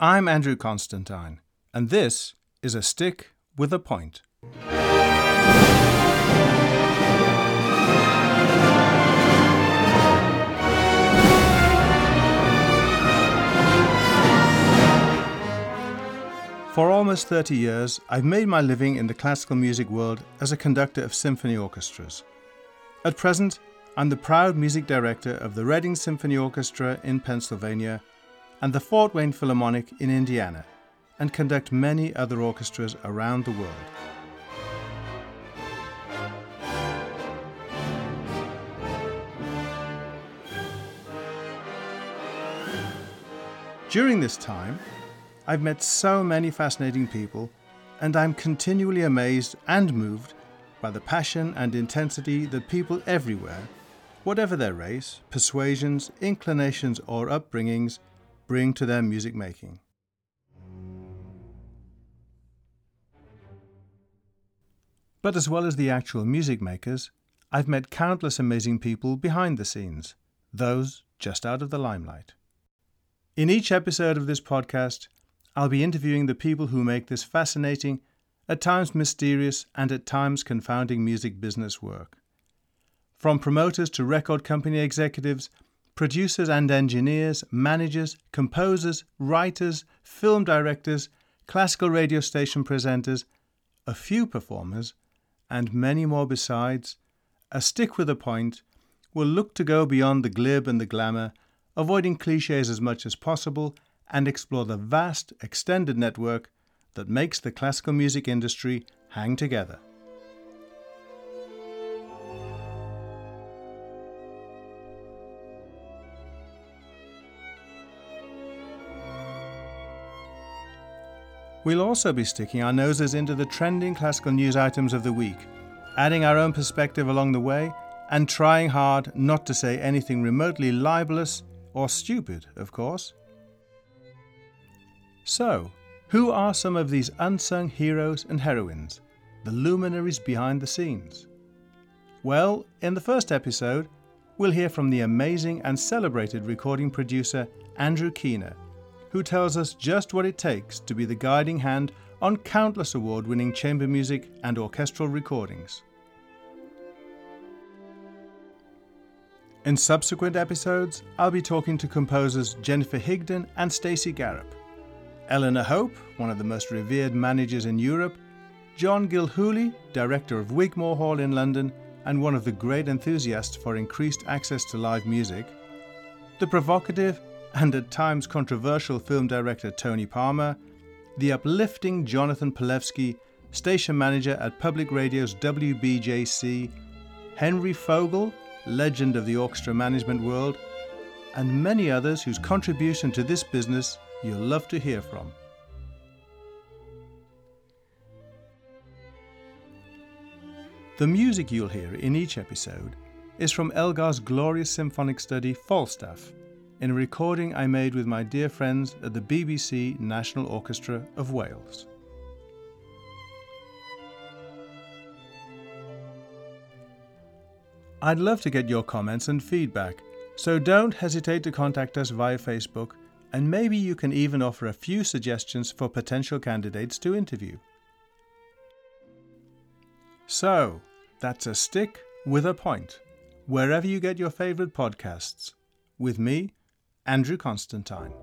I'm Andrew Constantine, and this is A Stick with a Point. For almost 30 years, I've made my living in the classical music world as a conductor of symphony orchestras. At present, I'm the proud music director of the Reading Symphony Orchestra in Pennsylvania and the Fort Wayne Philharmonic in Indiana, and conduct many other orchestras around the world. During this time, I've met so many fascinating people, and I'm continually amazed and moved by the passion and intensity that people everywhere, whatever their race, persuasions, inclinations, or upbringings, bring to their music making. But as well as the actual music makers, I've met countless amazing people behind the scenes, those just out of the limelight. In each episode of this podcast, I'll be interviewing the people who make this fascinating, at times mysterious, and at times confounding music business work. From promoters to record company executives, producers and engineers, managers, composers, writers, film directors, classical radio station presenters, a few performers, and many more besides, a stick with a point will look to go beyond the glib and the glamour, avoiding cliches as much as possible and explore the vast, extended network that makes the classical music industry hang together. We'll also be sticking our noses into the trending classical news items of the week, adding our own perspective along the way, and trying hard not to say anything remotely libelous or stupid, of course. So, who are some of these unsung heroes and heroines, the luminaries behind the scenes? Well, in the first episode, we'll hear from the amazing and celebrated recording producer Andrew Keener, who tells us just what it takes to be the guiding hand on countless award winning chamber music and orchestral recordings. In subsequent episodes, I'll be talking to composers Jennifer Higdon and Stacy Garrop. Eleanor Hope, one of the most revered managers in Europe, John Gilhooly, director of Wigmore Hall in London and one of the great enthusiasts for increased access to live music, the provocative and at times controversial film director Tony Palmer, the uplifting Jonathan Palevsky, station manager at Public Radio's WBJC, Henry Fogel, legend of the orchestra management world, and many others whose contribution to this business you'll love to hear from. The music you'll hear in each episode is from Elgar's glorious symphonic study Falstaff, in a recording I made with my dear friends at the BBC National Orchestra of Wales. I'd love to get your comments and feedback, so don't hesitate to contact us via Facebook and maybe you can even offer a few suggestions for potential candidates to interview. So, that's a stick with a point, wherever you get your favourite podcasts. With me, Andrew Constantine.